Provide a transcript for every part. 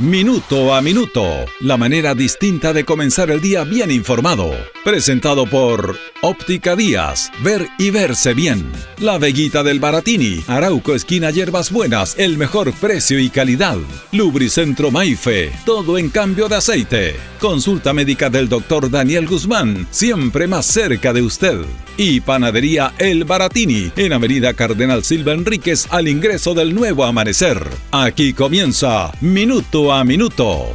Minuto a Minuto, la manera distinta de comenzar el día bien informado. Presentado por Óptica Díaz, ver y verse bien. La Veguita del Baratini, Arauco Esquina Hierbas Buenas, el mejor precio y calidad. Lubricentro Maife, todo en cambio de aceite. Consulta médica del doctor Daniel Guzmán, siempre más cerca de usted. Y Panadería El Baratini, en Avenida Cardenal Silva Enríquez al ingreso del nuevo amanecer. Aquí comienza Minuto a Minuto.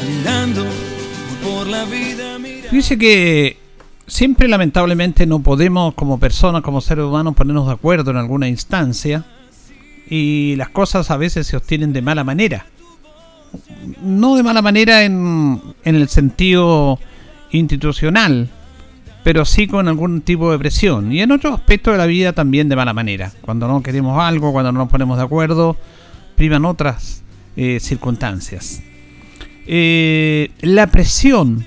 Andando por la vida, mira. Dice que siempre lamentablemente no podemos como personas, como seres humanos, ponernos de acuerdo en alguna instancia y las cosas a veces se obtienen de mala manera. No de mala manera en, en el sentido institucional, pero sí con algún tipo de presión. Y en otros aspectos de la vida también de mala manera. Cuando no queremos algo, cuando no nos ponemos de acuerdo, privan otras eh, circunstancias. Eh, la presión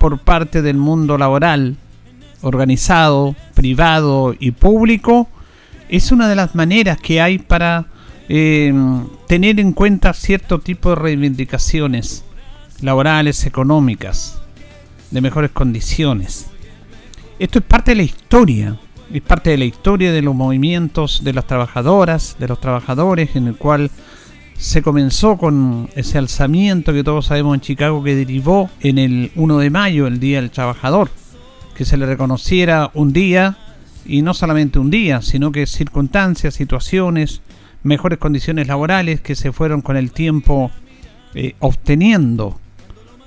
por parte del mundo laboral, organizado, privado y público, es una de las maneras que hay para eh, tener en cuenta cierto tipo de reivindicaciones laborales, económicas, de mejores condiciones. Esto es parte de la historia, es parte de la historia de los movimientos de las trabajadoras, de los trabajadores, en el cual se comenzó con ese alzamiento que todos sabemos en Chicago que derivó en el 1 de mayo, el Día del Trabajador, que se le reconociera un día, y no solamente un día, sino que circunstancias, situaciones, mejores condiciones laborales que se fueron con el tiempo eh, obteniendo,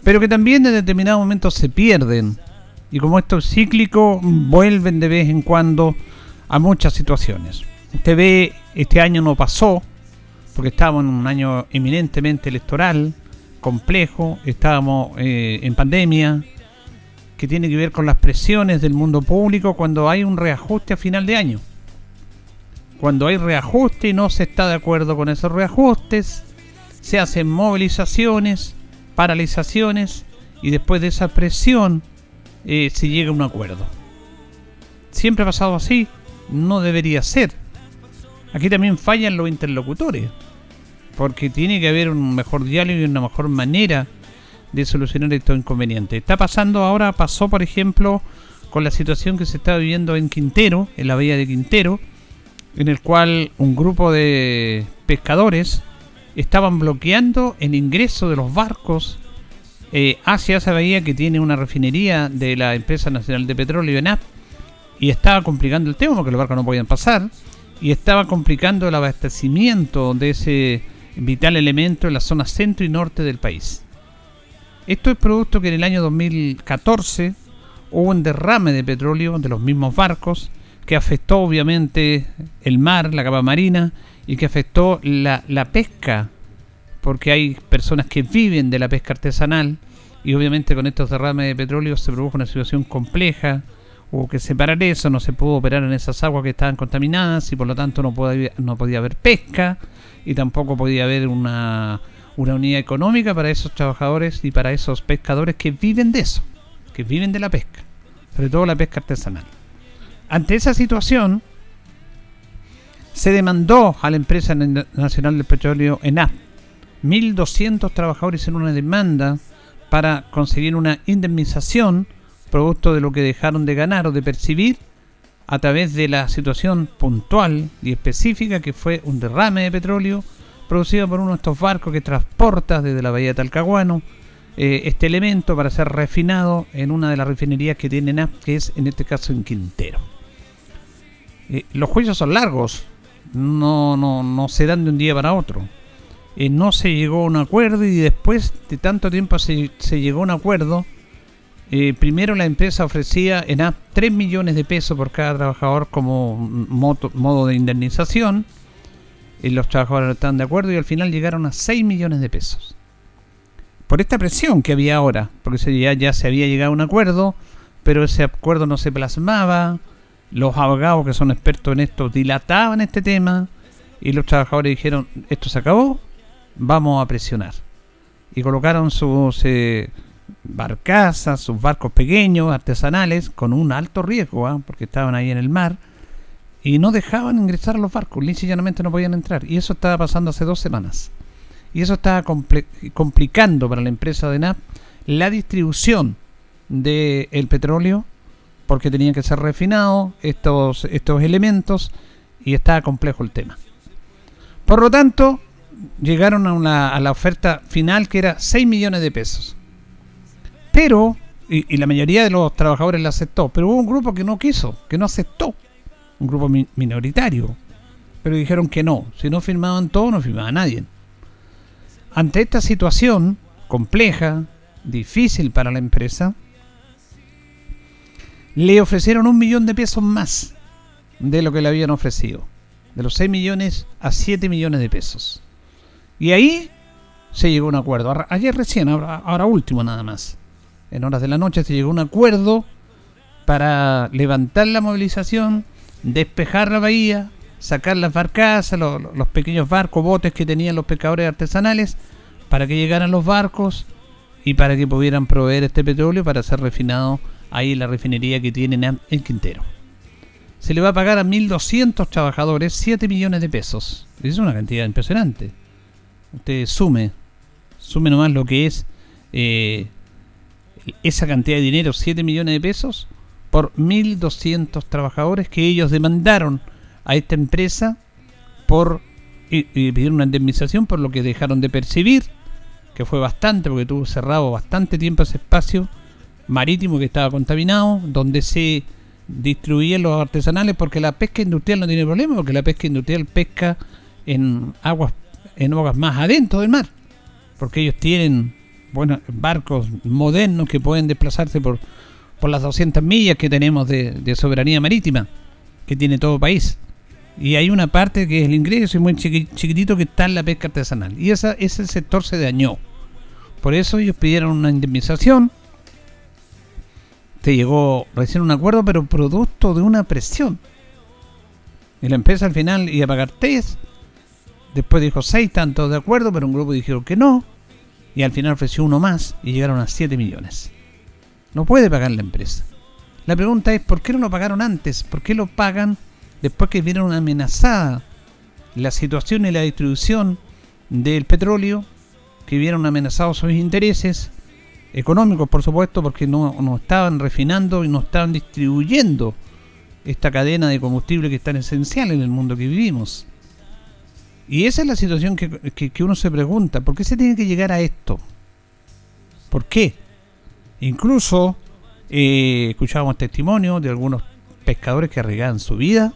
pero que también en determinados momentos se pierden, y como esto es cíclico, vuelven de vez en cuando a muchas situaciones. Usted ve, este año no pasó, porque estábamos en un año eminentemente electoral, complejo, estábamos eh, en pandemia, que tiene que ver con las presiones del mundo público cuando hay un reajuste a final de año. Cuando hay reajuste y no se está de acuerdo con esos reajustes, se hacen movilizaciones, paralizaciones y después de esa presión eh, se llega a un acuerdo. Siempre ha pasado así, no debería ser. Aquí también fallan los interlocutores, porque tiene que haber un mejor diálogo y una mejor manera de solucionar estos inconvenientes. Está pasando ahora, pasó por ejemplo con la situación que se está viviendo en Quintero, en la bahía de Quintero, en el cual un grupo de pescadores estaban bloqueando el ingreso de los barcos eh, hacia esa bahía que tiene una refinería de la empresa nacional de petróleo ENAP y estaba complicando el tema porque los barcos no podían pasar y estaba complicando el abastecimiento de ese vital elemento en la zona centro y norte del país. Esto es producto que en el año 2014 hubo un derrame de petróleo de los mismos barcos que afectó obviamente el mar, la capa marina y que afectó la, la pesca porque hay personas que viven de la pesca artesanal y obviamente con estos derrames de petróleo se produjo una situación compleja hubo que separar eso, no se pudo operar en esas aguas que estaban contaminadas y por lo tanto no podía, no podía haber pesca y tampoco podía haber una, una unidad económica para esos trabajadores y para esos pescadores que viven de eso, que viven de la pesca, sobre todo la pesca artesanal. Ante esa situación, se demandó a la empresa nacional del petróleo ENAP 1.200 trabajadores en una demanda para conseguir una indemnización producto de lo que dejaron de ganar o de percibir a través de la situación puntual y específica que fue un derrame de petróleo producido por uno de estos barcos que transporta desde la bahía de Talcahuano eh, este elemento para ser refinado en una de las refinerías que tienen NAP, que es en este caso en Quintero. Eh, los juicios son largos, no, no, no se dan de un día para otro. Eh, no se llegó a un acuerdo y después de tanto tiempo se, se llegó a un acuerdo primero la empresa ofrecía en app 3 millones de pesos por cada trabajador como modo de indemnización. Y los trabajadores estaban de acuerdo y al final llegaron a 6 millones de pesos. Por esta presión que había ahora, porque ya, ya se había llegado a un acuerdo, pero ese acuerdo no se plasmaba, los abogados que son expertos en esto dilataban este tema y los trabajadores dijeron, esto se acabó, vamos a presionar. Y colocaron sus eh, barcazas, sus barcos pequeños, artesanales, con un alto riesgo, ¿ah? porque estaban ahí en el mar, y no dejaban ingresar a los barcos, lisa no podían entrar. Y eso estaba pasando hace dos semanas. Y eso estaba complicando para la empresa de NAP la distribución del petróleo, porque tenían que ser refinados estos, estos elementos, y estaba complejo el tema. Por lo tanto, llegaron a, a la oferta final que era 6 millones de pesos. Pero, y, la mayoría de los trabajadores la aceptó, pero hubo un grupo que no quiso, que no aceptó, un grupo minoritario, pero dijeron que no, si no firmaban todo, no firmaba nadie. Ante esta situación compleja, difícil para la empresa, le ofrecieron un millón de pesos más de lo que le habían ofrecido. De los 6 millones a 7 millones de pesos. Y ahí se llegó a un acuerdo. Ayer recién, ahora último nada más en horas de la noche se llegó a un acuerdo para levantar la movilización, despejar la bahía, sacar las barcazas, los pequeños barcos, botes que tenían los pescadores artesanales, para que llegaran los barcos y para que pudieran proveer este petróleo para ser refinado ahí en la refinería que tienen en Quintero. Se le va a pagar a 1.200 trabajadores 7 millones de pesos. Es una cantidad impresionante. Usted sume, sume nomás lo que es eh, esa cantidad de dinero, 7 millones de pesos, por 1.200 trabajadores que ellos demandaron a esta empresa por y, pidieron una indemnización por lo que dejaron de percibir, que fue bastante, porque tuvo cerrado bastante tiempo ese espacio marítimo que estaba contaminado, donde se distribuían los artesanales, porque la pesca industrial no tiene problema, porque la pesca industrial pesca en aguas, en aguas más adentro del mar, porque ellos tienen bueno, barcos modernos que pueden desplazarse por, por las 200 millas que tenemos de, soberanía marítima que tiene todo país. Y hay una parte que es el ingreso y muy chiquitito que está en la pesca artesanal. Y esa, ese sector se dañó. Por eso ellos pidieron una indemnización. Se llegó recién un acuerdo, pero producto de una presión. Y la empresa al final iba a pagar tres. Después dijo seis, tanto de acuerdo, pero un grupo dijeron que no y al final ofreció uno más y llegaron a 7 millones. No puede pagar la empresa. La pregunta es, ¿por qué no lo pagaron antes? ¿Por qué lo pagan después que vieron amenazada la situación y la distribución del petróleo, que vieron amenazados sus intereses económicos, por supuesto, porque no, no estaban refinando y no estaban distribuyendo esta cadena de combustible que es tan esencial en el mundo que vivimos? Y esa es la situación que, uno se pregunta, ¿por qué se tiene que llegar a esto? ¿Por qué? Incluso eh, escuchábamos testimonios de algunos pescadores que arriesgaban su vida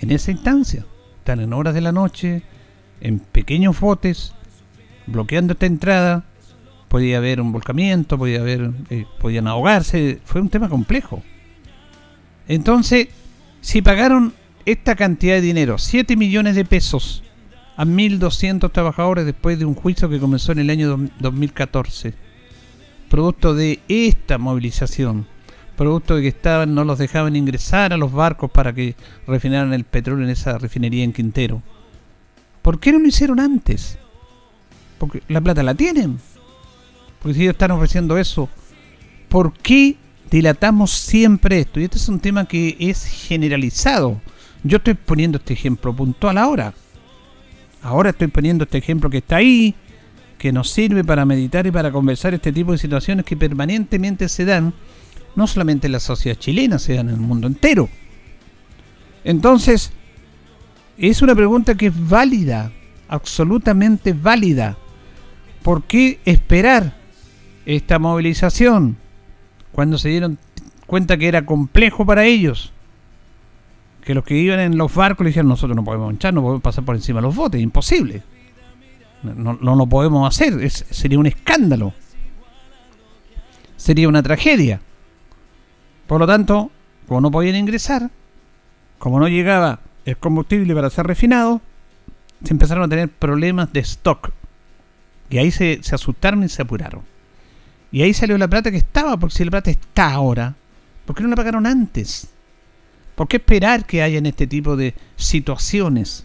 en esa instancia. Están en horas de la noche, en pequeños botes, bloqueando esta entrada. Podía haber un volcamiento, podía haber, eh, podían ahogarse. Fue un tema complejo. Entonces, si pagaron esta cantidad de dinero, 7 millones de pesos, a 1.200 trabajadores después de un juicio que comenzó en el año 2014. Producto de esta movilización, producto de que estaban, no los dejaban ingresar a los barcos para que refinaran el petróleo en esa refinería en Quintero. ¿Por qué no lo hicieron antes? Porque la plata la tienen. Porque si ellos están ofreciendo eso, ¿por qué dilatamos siempre esto? Y este es un tema que es generalizado. Yo estoy poniendo este ejemplo puntual ahora. Ahora estoy poniendo este ejemplo que está ahí, que nos sirve para meditar y para conversar este tipo de situaciones que permanentemente se dan, no solamente en la sociedad chilena, se dan en el mundo entero. Entonces, es una pregunta que es válida, absolutamente válida. ¿Por qué esperar esta movilización cuando se dieron cuenta que era complejo para ellos? que los que iban en los barcos le dijeron nosotros no podemos echar, no podemos pasar por encima de los botes, imposible. No, no lo podemos hacer, sería un escándalo. Sería una tragedia. Por lo tanto, como no podían ingresar, como no llegaba el combustible para ser refinado, se empezaron a tener problemas de stock. Y ahí se, se asustaron y se apuraron. Y ahí salió la plata que estaba, porque si la plata está ahora, ¿Por qué no la pagaron antes? ¿Por qué esperar que hayan este tipo de situaciones?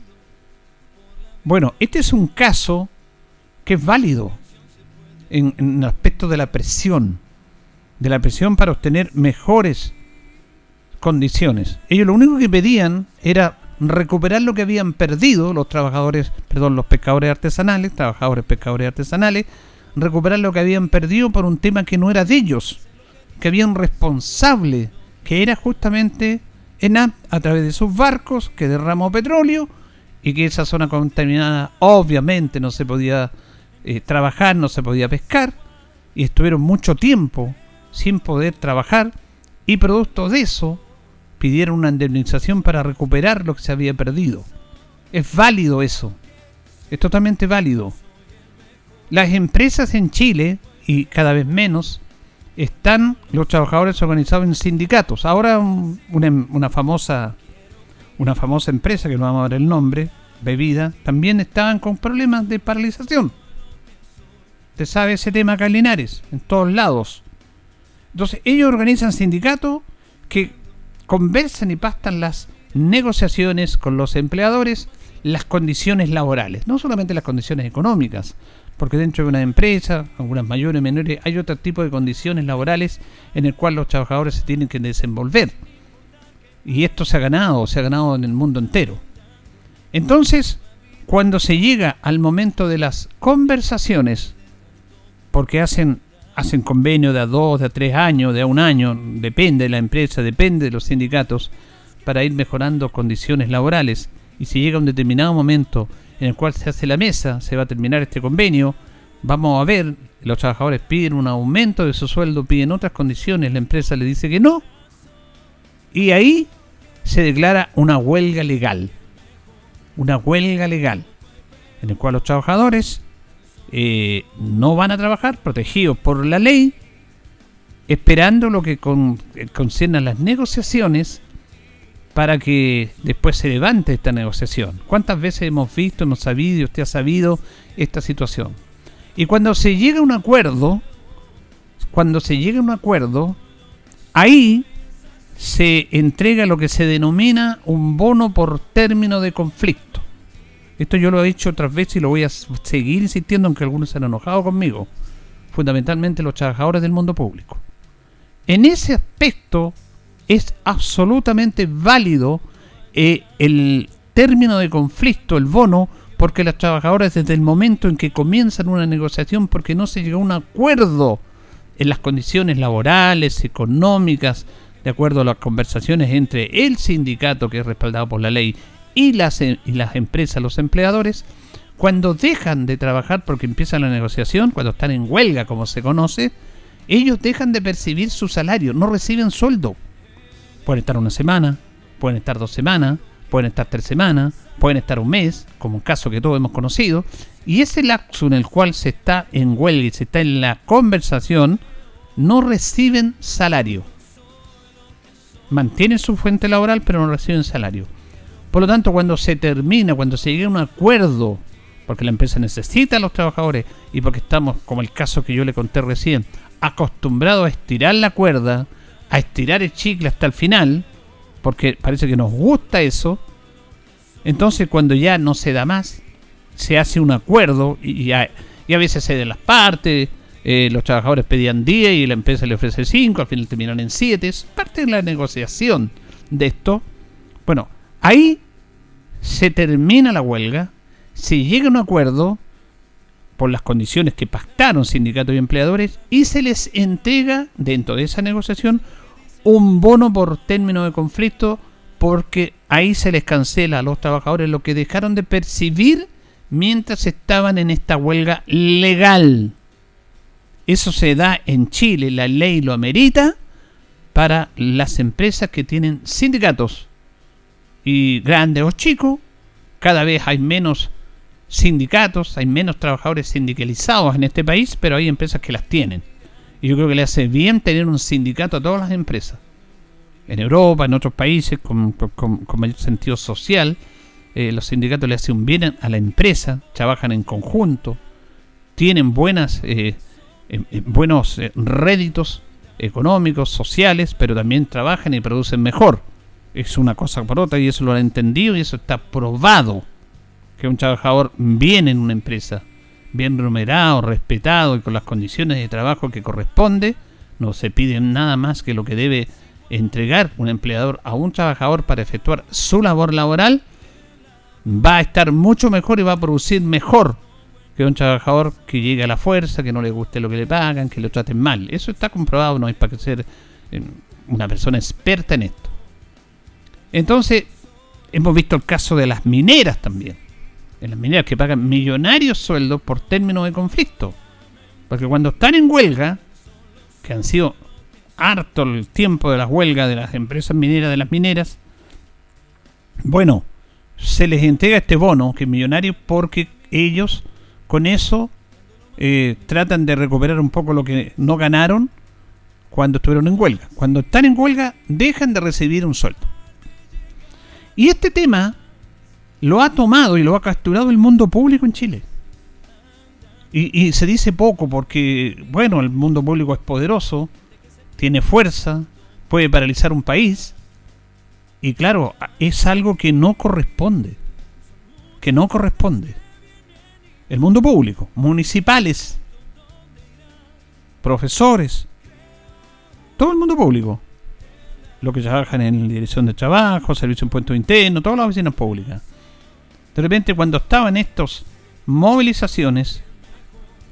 Bueno, este es un caso que es válido en, el aspecto de la presión, de la presión para obtener mejores condiciones. Ellos lo único que pedían era recuperar lo que habían perdido los trabajadores, perdón, los pescadores artesanales, trabajadores pescadores artesanales, recuperar lo que habían perdido por un tema que no era de ellos, que había un responsable, que era justamente ENAP a través de sus barcos que derramó petróleo y que esa zona contaminada obviamente no se podía eh, trabajar, no se podía pescar y estuvieron mucho tiempo sin poder trabajar y producto de eso pidieron una indemnización para recuperar lo que se había perdido. Es válido eso. Es totalmente válido. Las empresas en Chile, y cada vez menos, están los trabajadores organizados en sindicatos. Ahora una, una, famosa una famosa empresa, que no vamos a ver el nombre, bebida, también estaban con problemas de paralización. Usted sabe ese tema acá en todos lados. Entonces ellos organizan sindicatos que conversan y pastan las negociaciones con los empleadores, las condiciones laborales, no solamente las condiciones económicas, porque dentro de una empresa, algunas mayores, menores, hay otro tipo de condiciones laborales en el cual los trabajadores se tienen que desenvolver. Y esto se ha ganado, se ha ganado en el mundo entero. Entonces, cuando se llega al momento de las conversaciones, porque hacen hacen convenio de a dos, de a tres años, de a un año, depende de la empresa, depende de los sindicatos, para ir mejorando condiciones laborales. Y si llega un determinado momento en el cual se hace la mesa, se va a terminar este convenio, vamos a ver, los trabajadores piden un aumento de su sueldo, piden otras condiciones, la empresa le dice que no, y ahí se declara una huelga legal. Una huelga legal, en el cual los trabajadores eh, no van a trabajar protegidos por la ley, esperando lo que con, eh, concierne a las negociaciones para que después se levante esta negociación. ¿Cuántas veces hemos visto, hemos sabido usted ha sabido esta situación? Y cuando se llega a un acuerdo, cuando se llega a un acuerdo, ahí se entrega lo que se denomina un bono por término de conflicto. Esto yo lo he dicho otras veces y lo voy a seguir insistiendo, aunque algunos se han enojado conmigo. Fundamentalmente los trabajadores del mundo público. En ese aspecto es absolutamente válido eh, el término de conflicto, el bono, porque los trabajadores desde el momento en que comienzan una negociación, porque no se llegó a un acuerdo en las condiciones laborales, económicas, de acuerdo a las conversaciones entre el sindicato que es respaldado por la ley y las, y las empresas, los empleadores, cuando dejan de trabajar porque empieza la negociación, cuando están en huelga como se conoce, ellos dejan de percibir su salario, no reciben sueldo. Pueden estar una semana, pueden estar dos semanas, pueden estar tres semanas, pueden estar un mes, como un caso que todos hemos conocido, y ese lapso en el cual se está en huelga y se está en la conversación, no reciben salario. Mantienen su fuente laboral, pero no reciben salario. Por lo tanto, cuando se termina, cuando se llega a un acuerdo, porque la empresa necesita a los trabajadores y porque estamos, como el caso que yo le conté recién, acostumbrados a estirar la cuerda, a estirar el chicle hasta el final, porque parece que nos gusta eso, entonces cuando ya no se da más, se hace un acuerdo y, a, y a veces se den las partes, eh, los trabajadores pedían 10 y la empresa le ofrece 5, al final terminan en 7, es parte de la negociación de esto. Bueno, Ahí se termina la huelga, se llega a un acuerdo por las condiciones que pactaron sindicatos y empleadores y se les entrega dentro de esa negociación un bono por término de conflicto porque ahí se les cancela a los trabajadores lo que dejaron de percibir mientras estaban en esta huelga legal. Eso se da en Chile, la ley lo amerita para las empresas que tienen sindicatos y grandes o chicos, cada vez hay menos sindicatos, hay menos trabajadores sindicalizados en este país, pero hay empresas que las tienen. Y yo creo que le hace bien tener un sindicato a todas las empresas. En Europa, en otros países, con, mayor sentido social, eh, los sindicatos le hacen bien a la empresa, trabajan en conjunto, tienen buenas, eh, eh, buenos réditos económicos, sociales, pero también trabajan y producen mejor. Es una cosa por otra y eso lo han entendido y eso está probado. Que un trabajador viene en una empresa, bien remunerado, respetado y con las condiciones de trabajo que corresponde, no se pide nada más que lo que debe entregar un empleador a un trabajador para efectuar su labor laboral, va a estar mucho mejor y va a producir mejor que un trabajador que llegue a la fuerza, que no le guste lo que le pagan, que lo traten mal. Eso está comprobado, no es para que ser eh, una persona experta en esto. Entonces, hemos visto el caso de las mineras también. En las mineras que pagan millonarios sueldos por términos de conflicto. Porque cuando están en huelga, que han sido harto el tiempo de las huelgas de las empresas mineras, de las mineras, bueno, se les entrega este bono, que es millonario, porque ellos con eso eh, tratan de recuperar un poco lo que no ganaron cuando estuvieron en huelga. Cuando están en huelga, dejan de recibir un sueldo. Y este tema lo ha tomado y lo ha capturado el mundo público en Chile. Y, y, se dice poco porque, bueno, el mundo público es poderoso, tiene fuerza, puede paralizar un país. Y claro, es algo que no corresponde. Que no corresponde. El mundo público, municipales, profesores, todo el mundo público. Los que trabajan en dirección de trabajo, servicio en puestos internos, todas las oficinas públicas. De repente, cuando estaban estas movilizaciones,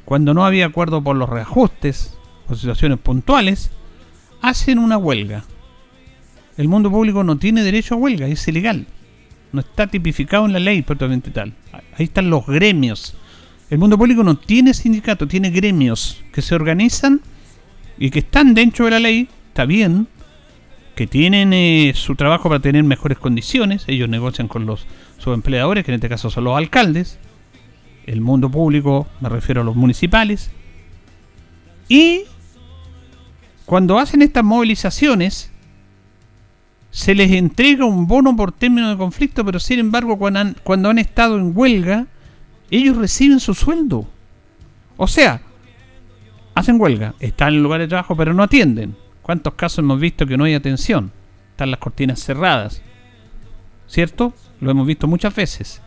cuando no había acuerdo por los reajustes o situaciones puntuales, hacen una huelga. El mundo público no tiene derecho a huelga, es ilegal. No está tipificado en la ley propiamente tal. Ahí están los gremios. El mundo público no tiene sindicato, tiene gremios que se organizan y que están dentro de la ley, está bien, que tienen eh, su trabajo para tener mejores condiciones, ellos negocian con los subempleadores, que en este caso son los alcaldes, el mundo público, me refiero a los municipales, y cuando hacen estas movilizaciones, se les entrega un bono por término de conflicto, pero sin embargo cuando han, cuando han estado en huelga, ellos reciben su sueldo. O sea, hacen huelga, están en el lugar de trabajo, pero no atienden. ¿Cuántos casos hemos visto que no hay atención? Están las cortinas cerradas. ¿Cierto? Lo hemos visto muchas veces.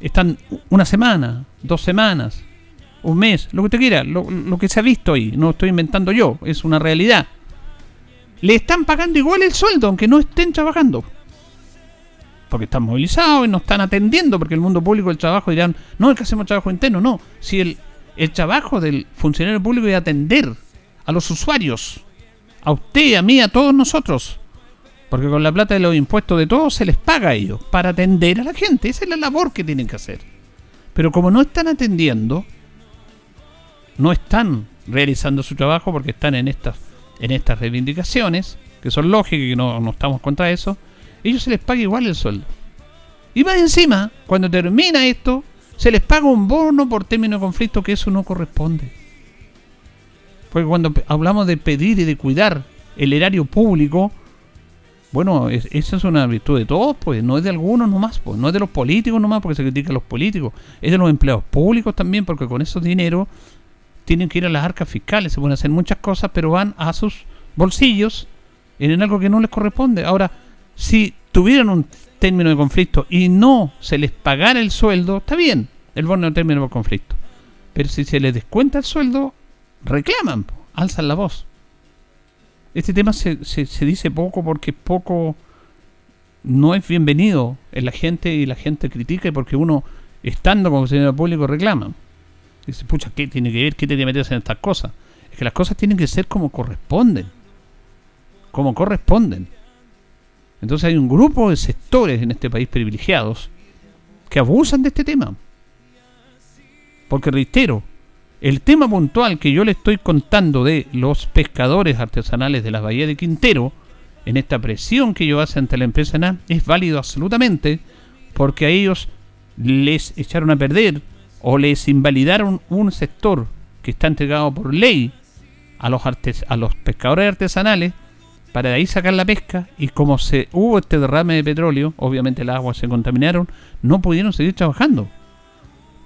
Están una semana, dos semanas, un mes, lo que te quiera, lo, que se ha visto ahí, no estoy inventando yo, es una realidad. Le están pagando igual el sueldo, aunque no estén trabajando. Porque están movilizados y no están atendiendo, porque el mundo público del trabajo dirán, no, es que hacemos trabajo interno, no. Si el, el trabajo del funcionario público es atender a los usuarios, a usted, a mí, a todos nosotros. Porque con la plata de los impuestos de todos se les paga a ellos para atender a la gente. Esa es la labor que tienen que hacer. Pero como no están atendiendo, no están realizando su trabajo porque están en estas, en estas reivindicaciones, que son lógicas y que no, no estamos contra eso, ellos se les paga igual el sueldo. Y más encima, cuando termina esto, se les paga un bono por término de conflicto que eso no corresponde. Porque cuando hablamos de pedir y de cuidar el erario público, bueno, esa es una virtud de todos, pues, no es de algunos nomás, pues, no es de los políticos nomás, porque se critica a los políticos, es de los empleados públicos también, porque con esos dineros tienen que ir a las arcas fiscales, se pueden hacer muchas cosas, pero van a sus bolsillos en algo que no les corresponde. Ahora, si tuvieran un término de conflicto y no se les pagara el sueldo, está bien, el bono de término de conflicto. Pero si se les descuenta el sueldo, reclaman, alzan la voz. Este tema se, se, dice poco porque poco no es bienvenido en la gente y la gente critica y porque uno, estando como funcionario público, reclama. Dice, pucha, ¿qué tiene que ver? ¿Qué tiene que meterse en estas cosas? Es que las cosas tienen que ser como corresponden. Como corresponden. Entonces hay un grupo de sectores en este país privilegiados que abusan de este tema. Porque reitero, el tema puntual que yo le estoy contando de los pescadores artesanales de la Bahía de Quintero, en esta presión que ellos hacen ante la empresa NA, es válido absolutamente porque a ellos les echaron a perder o les invalidaron un sector que está entregado por ley a los, a los pescadores artesanales para de ahí sacar la pesca y como se hubo este derrame de petróleo, obviamente el agua se contaminaron, no pudieron seguir trabajando.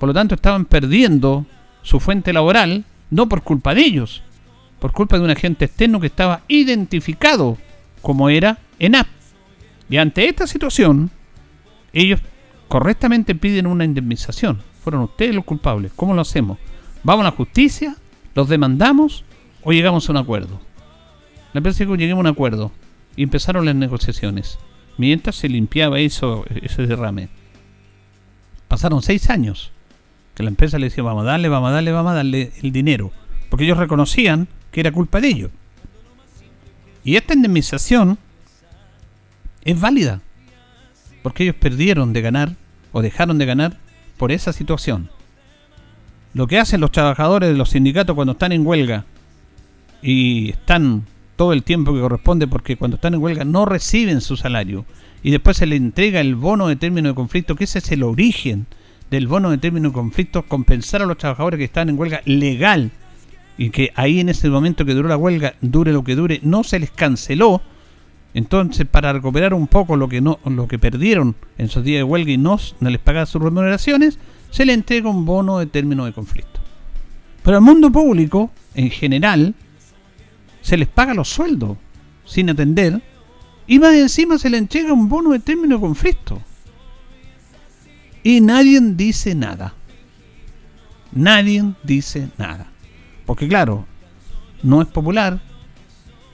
Por lo tanto estaban perdiendo su fuente laboral, no por culpa de ellos, por culpa de un agente externo que estaba identificado como era ENAP. Y ante esta situación, ellos correctamente piden una indemnización. Fueron ustedes los culpables. ¿Cómo lo hacemos? ¿Vamos a la justicia? ¿Los demandamos? ¿O llegamos a un acuerdo? La empresa dijo, a un acuerdo. Y empezaron las negociaciones. Mientras se limpiaba eso, ese derrame. Pasaron seis años. Que la empresa le decía, vamos a darle, vamos a darle, vamos a darle el dinero. Porque ellos reconocían que era culpa de ellos. Y esta indemnización es válida. Porque ellos perdieron de ganar o dejaron de ganar por esa situación. Lo que hacen los trabajadores de los sindicatos cuando están en huelga y están todo el tiempo que corresponde porque cuando están en huelga no reciben su salario y después se le entrega el bono de término de conflicto, que ese es el origen del bono de término de conflicto, compensar a los trabajadores que están en huelga legal y que ahí en ese momento que duró la huelga, dure lo que dure, no se les canceló. Entonces, para recuperar un poco lo que no lo que perdieron en esos días de huelga y no, no les pagaban sus remuneraciones, se le entrega un bono de término de conflicto. Pero al mundo público, en general, se les paga los sueldos sin atender y más encima se le entrega un bono de término de conflicto. Y nadie dice nada. Nadie dice nada. Porque claro, no es popular,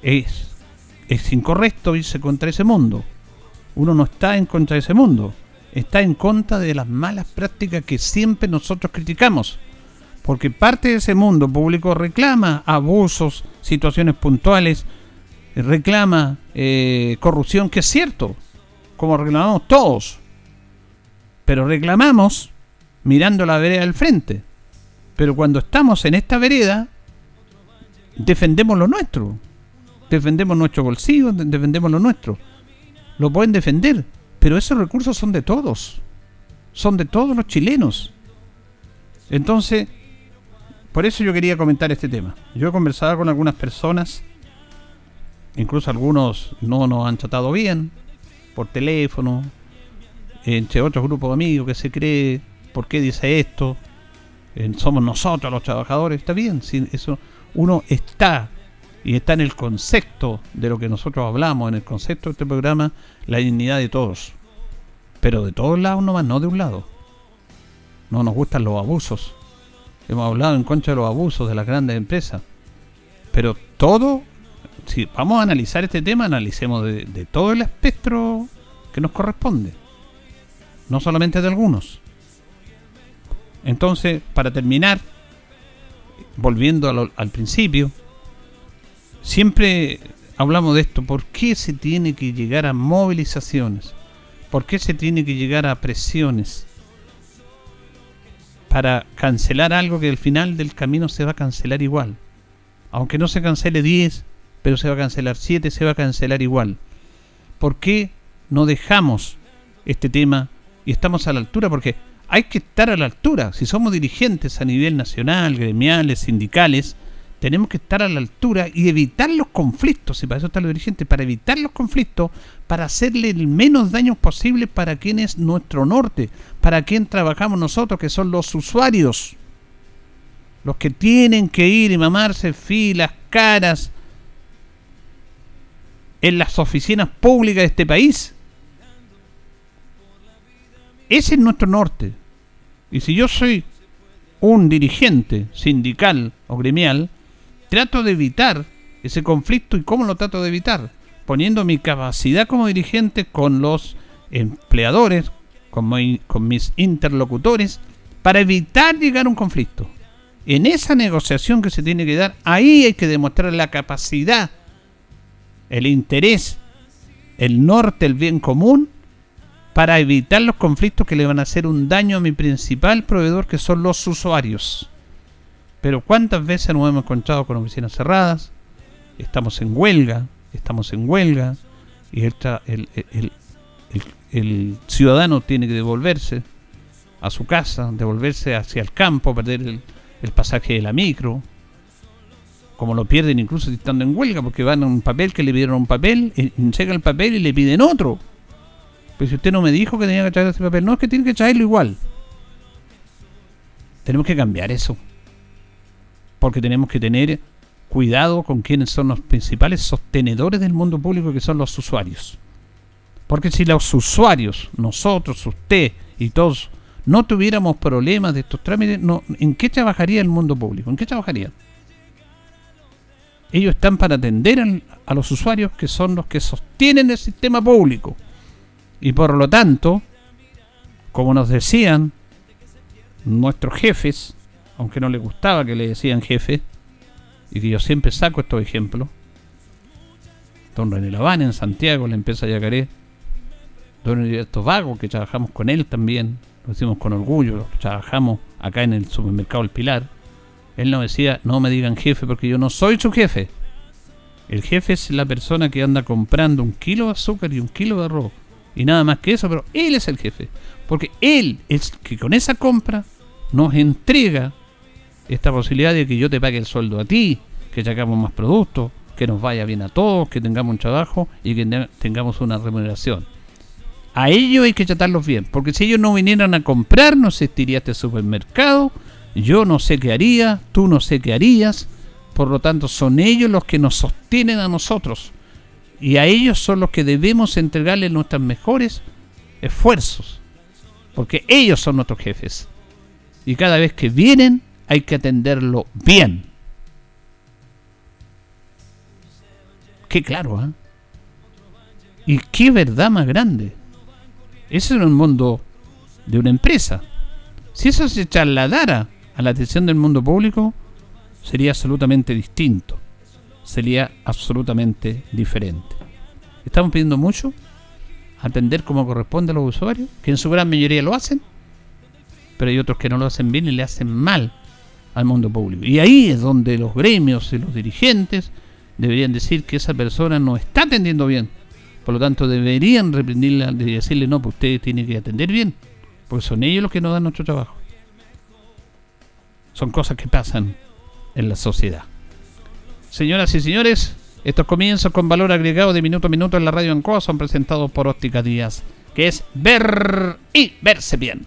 es, es incorrecto irse contra ese mundo. Uno no está en contra de ese mundo, está en contra de las malas prácticas que siempre nosotros criticamos. Porque parte de ese mundo público reclama abusos, situaciones puntuales, reclama eh, corrupción, que es cierto, como reclamamos todos. Pero reclamamos mirando la vereda del frente. Pero cuando estamos en esta vereda, defendemos lo nuestro. Defendemos nuestro bolsillo, defendemos lo nuestro. Lo pueden defender, pero esos recursos son de todos. Son de todos los chilenos. Entonces, por eso yo quería comentar este tema. Yo he conversado con algunas personas, incluso algunos no nos han tratado bien, por teléfono, entre otros grupos de amigos que se cree, ¿por qué dice esto? somos nosotros los trabajadores, está bien, si eso uno está y está en el concepto de lo que nosotros hablamos, en el concepto de este programa, la dignidad de todos. Pero de todos lados nomás, no de un lado. No nos gustan los abusos. Hemos hablado en contra de los abusos de las grandes empresas. Pero todo, si vamos a analizar este tema, analicemos de, todo el espectro que nos corresponde. No solamente de algunos. Entonces, para terminar, volviendo al principio, siempre hablamos de esto. ¿Por qué se tiene que llegar a movilizaciones? ¿Por qué se tiene que llegar a presiones? Para cancelar algo que al final del camino se va a cancelar igual. Aunque no se cancele 10, pero se va a cancelar 7, se va a cancelar igual. ¿Por qué no dejamos este tema y estamos a la altura? Porque hay que estar a la altura. Si somos dirigentes a nivel nacional, gremiales, sindicales, tenemos que estar a la altura y evitar los conflictos. Y para eso están los dirigentes, para evitar los conflictos, para hacerle el menos daño posible para quien es nuestro norte, para quien trabajamos nosotros, que son los usuarios. Los que tienen que ir y mamarse filas, caras en las oficinas públicas de este país ese es nuestro norte. Y si yo soy un dirigente sindical o gremial, trato de evitar ese conflicto. ¿Y cómo lo trato de evitar? Poniendo mi capacidad como dirigente con los empleadores, con, mis interlocutores, para evitar llegar a un conflicto. En esa negociación que se tiene que dar, ahí hay que demostrar la capacidad, el interés, el norte, el bien común para evitar los conflictos que le van a hacer un daño a mi principal proveedor, que son los usuarios. Pero ¿cuántas veces nos hemos encontrado con oficinas cerradas? Estamos en huelga, estamos en huelga, y el, ciudadano tiene que devolverse a su casa, devolverse hacia el campo, perder el, pasaje de la micro, como lo pierden incluso estando en huelga, porque van a un papel que le pidieron un papel, llega el papel y le piden otro. Pero si usted no me dijo que tenía que traer ese papel, no es que tiene que traerlo igual. Tenemos que cambiar eso. Porque tenemos que tener cuidado con quienes son los principales sostenedores del mundo público, que son los usuarios. Porque si los usuarios, nosotros, usted y todos, no tuviéramos problemas de estos trámites, no, ¿en qué trabajaría el mundo público? ¿En qué trabajaría? Ellos están para atender a los usuarios que son los que sostienen el sistema público. Y por lo tanto, como nos decían nuestros jefes, aunque no les gustaba que le decían jefe, y que yo siempre saco estos ejemplos, don René Laván en Santiago, la empresa Yacaré, don Heriberto Vago, que trabajamos con él también, lo decimos con orgullo, trabajamos acá en el supermercado El Pilar, él nos decía, no me digan jefe porque yo no soy su jefe. El jefe es la persona que anda comprando un kilo de azúcar y un kilo de arroz. Y nada más que eso, pero él es el jefe. Porque él es que con esa compra nos entrega esta posibilidad de que yo te pague el sueldo a ti, que sacamos más productos, que nos vaya bien a todos, que tengamos un trabajo y que tengamos una remuneración. A ellos hay que tratarlos bien, porque si ellos no vinieran a comprar, no existiría este supermercado, yo no sé qué haría, tú no sé qué harías, por lo tanto son ellos los que nos sostienen a nosotros y a ellos son los que debemos entregarles nuestros mejores esfuerzos, porque ellos son nuestros jefes. Y cada vez que vienen hay que atenderlo bien. Qué claro, ¿eh? Y qué verdad más grande. Eso es un mundo de una empresa. Si eso se trasladara a la atención del mundo público, sería absolutamente distinto. Sería absolutamente diferente. Estamos pidiendo mucho, atender como corresponde a los usuarios, que en su gran mayoría lo hacen, pero hay otros que no lo hacen bien y le hacen mal al mundo público. Y ahí es donde los gremios y los dirigentes deberían decir que esa persona no está atendiendo bien. Por lo tanto, deberían reprenderla y decirle, no, pues usted tiene que atender bien, porque son ellos los que nos dan nuestro trabajo. Son cosas que pasan en la sociedad. Señoras y señores, estos comienzos con valor agregado de minuto a minuto en la radio Ancoa son presentados por Óptica Díaz, que es ver y verse bien.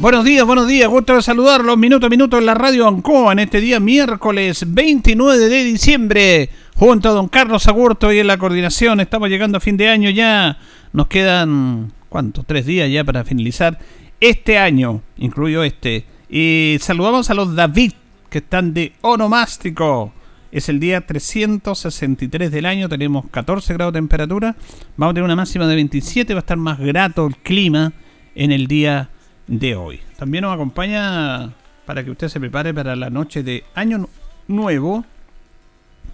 Buenos días, buenos días, gusto de saludarlos minuto a minuto en la radio Ancoa en este día miércoles 29 de diciembre, junto a don Carlos Agurto y en la coordinación. Estamos llegando a fin de año ya, nos quedan, ¿cuánto? Tres días ya para finalizar este año, incluyo este. Y saludamos a los David que están de onomástico. Es el día 363 del año, tenemos 14 grados de temperatura, vamos a tener una máxima de 27, va a estar más grato el clima en el día de hoy. También nos acompaña para que usted se prepare para la noche de Año Nuevo.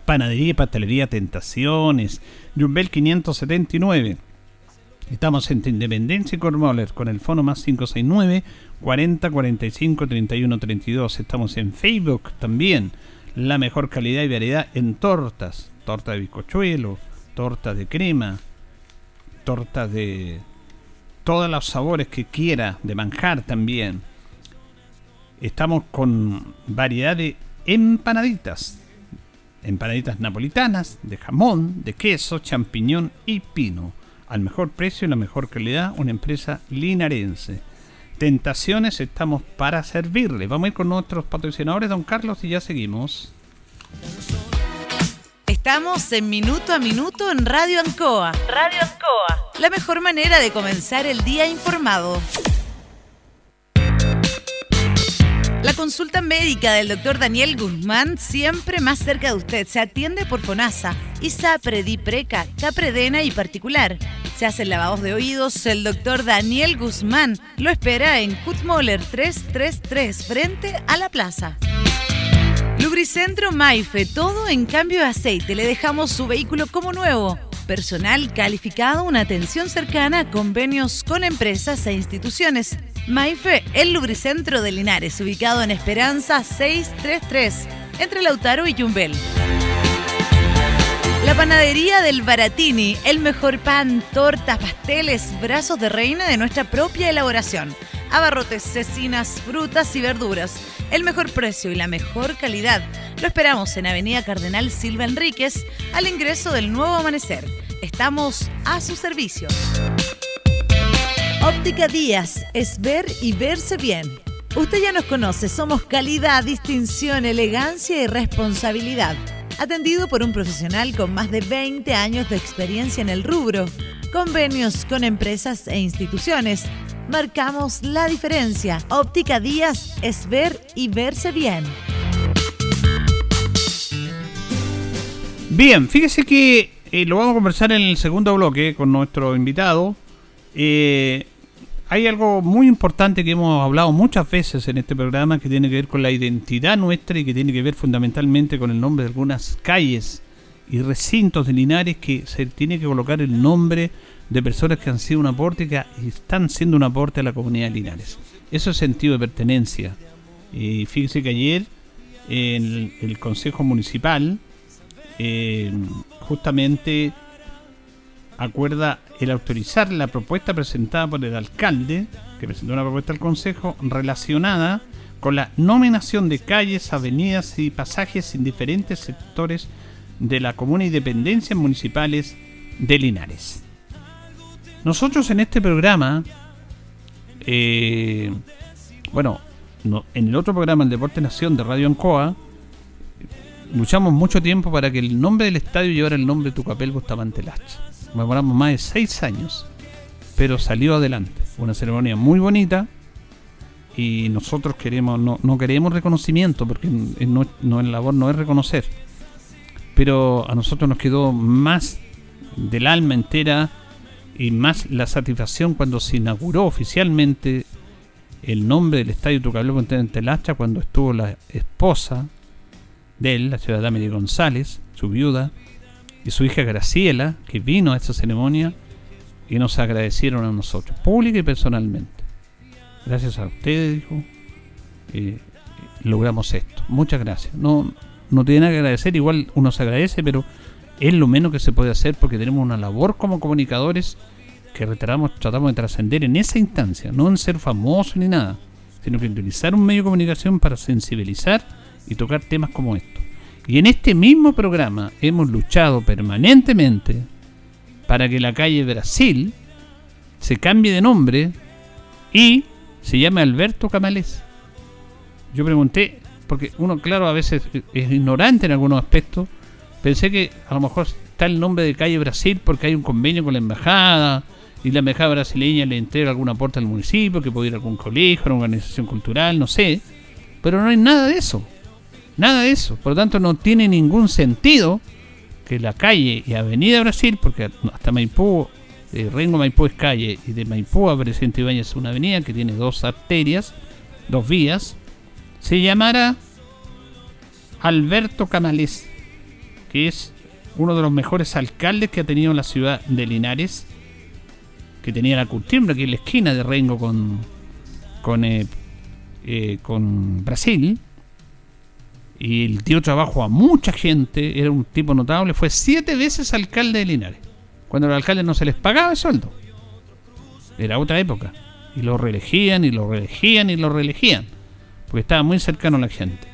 Panadería y Pastelería Tentaciones, Jumbel 579. Estamos en Independencia y Cormoller con el fono más 569 40 45 31 32. Estamos en Facebook también. La mejor calidad y variedad en tortas. Torta de bizcochuelo, torta de crema, torta de todos los sabores que quiera, de manjar también. Estamos con variedad de empanaditas. Empanaditas napolitanas, de jamón, de queso, champiñón y pino. Al mejor precio y la mejor calidad, una empresa linarense. Tentaciones, estamos para servirle. Vamos a ir con nuestros patrocinadores, don Carlos, y ya seguimos. Estamos en Minuto a Minuto en Radio Ancoa. Radio Ancoa. La mejor manera de comenzar el día informado. La consulta médica del doctor Daniel Guzmán siempre más cerca de usted. Se atiende por FONASA, ISAPRE, DIPRECA, CAPREDENA y particular. Se hacen lavados de oídos. El doctor Daniel Guzmán lo espera en Kutmoller 333 frente a la plaza. Lubricentro Maife, todo en cambio de aceite. Le dejamos su vehículo como nuevo. Personal calificado, una atención cercana, convenios con empresas e instituciones. Maife, el lubricentro de Linares, ubicado en Esperanza 633, entre Lautaro y Yumbel. La panadería del Baratini, el mejor pan, tortas, pasteles, brazos de reina de nuestra propia elaboración. Abarrotes, cecinas, frutas y verduras. El mejor precio y la mejor calidad. Lo esperamos en Avenida Cardenal Silva Enríquez, al ingreso del nuevo amanecer. Estamos a su servicio. Óptica Díaz es ver y verse bien. Usted ya nos conoce, somos calidad, distinción, elegancia y responsabilidad. Atendido por un profesional con más de 20 años de experiencia en el rubro. Convenios con empresas e instituciones. Marcamos la diferencia. Óptica Díaz es ver y verse bien. Bien, fíjese que eh, lo vamos a conversar en el segundo bloque con nuestro invitado. Eh, hay algo muy importante que hemos hablado muchas veces en este programa que tiene que ver con la identidad nuestra y que tiene que ver fundamentalmente con el nombre de algunas calles y recintos de Linares que se tiene que colocar el nombre de personas que han sido un aporte y están siendo un aporte a la comunidad de Linares. Eso es sentido de pertenencia. Y fíjese que ayer en el, Consejo Municipal eh, justamente acuerda el autorizar la propuesta presentada por el alcalde, que presentó una propuesta al Consejo, relacionada con la nominación de calles, avenidas y pasajes en diferentes sectores de la comuna y dependencias municipales de Linares. Nosotros en este programa, eh, bueno, en el otro programa, el Deporte Nación de Radio Ancoa, luchamos mucho tiempo para que el nombre del estadio llevara el nombre de Tucapel Bustamante Lacha demoramos más de seis años, pero salió adelante. Una ceremonia muy bonita y nosotros queremos, no, no queremos reconocimiento porque no, no, labor no es reconocer, pero a nosotros nos quedó más del alma entera y más la satisfacción cuando se inauguró oficialmente el nombre del Estadio Tucapel Continente Lacha cuando estuvo la esposa de él, la ciudadana Mary González, su viuda, y su hija Graciela, que vino a esta ceremonia y nos agradecieron a nosotros, pública y personalmente. Gracias a ustedes, dijo, eh, logramos esto. Muchas gracias. No, no tiene nada que agradecer, igual uno se agradece, pero es lo menos que se puede hacer porque tenemos una labor como comunicadores que tratamos, tratamos de trascender en esa instancia, no en ser famosos ni nada, sino que utilizar un medio de comunicación para sensibilizar y tocar temas como estos. Y en este mismo programa hemos luchado permanentemente para que la calle Brasil se cambie de nombre y se llame Alberto Camalés. Yo pregunté, porque uno, claro, a veces es ignorante en algunos aspectos, pensé que a lo mejor está el nombre de calle Brasil porque hay un convenio con la embajada y la embajada brasileña le entrega algún aporte al municipio, que puede ir a algún colegio, a una organización cultural, no sé. Pero no hay nada de eso. Nada de eso. Por lo tanto, no tiene ningún sentido que la calle y Avenida Brasil, porque hasta Maipú, de Rengo Maipú es calle y de Maipú a Presidente Ibáñez es una avenida que tiene dos arterias, dos vías, se llamara Alberto Camalés, que es uno de los mejores alcaldes que ha tenido la ciudad de Linares, que tenía la costumbre aquí en la esquina de Rengo con, con, eh, eh, con Brasil y el dio trabajo a mucha gente, era un tipo notable, fue siete veces alcalde de Linares, cuando los alcaldes no se les pagaba el sueldo. Era otra época. Y lo reelegían y lo reelegían y lo reelegían, porque estaba muy cercano a la gente.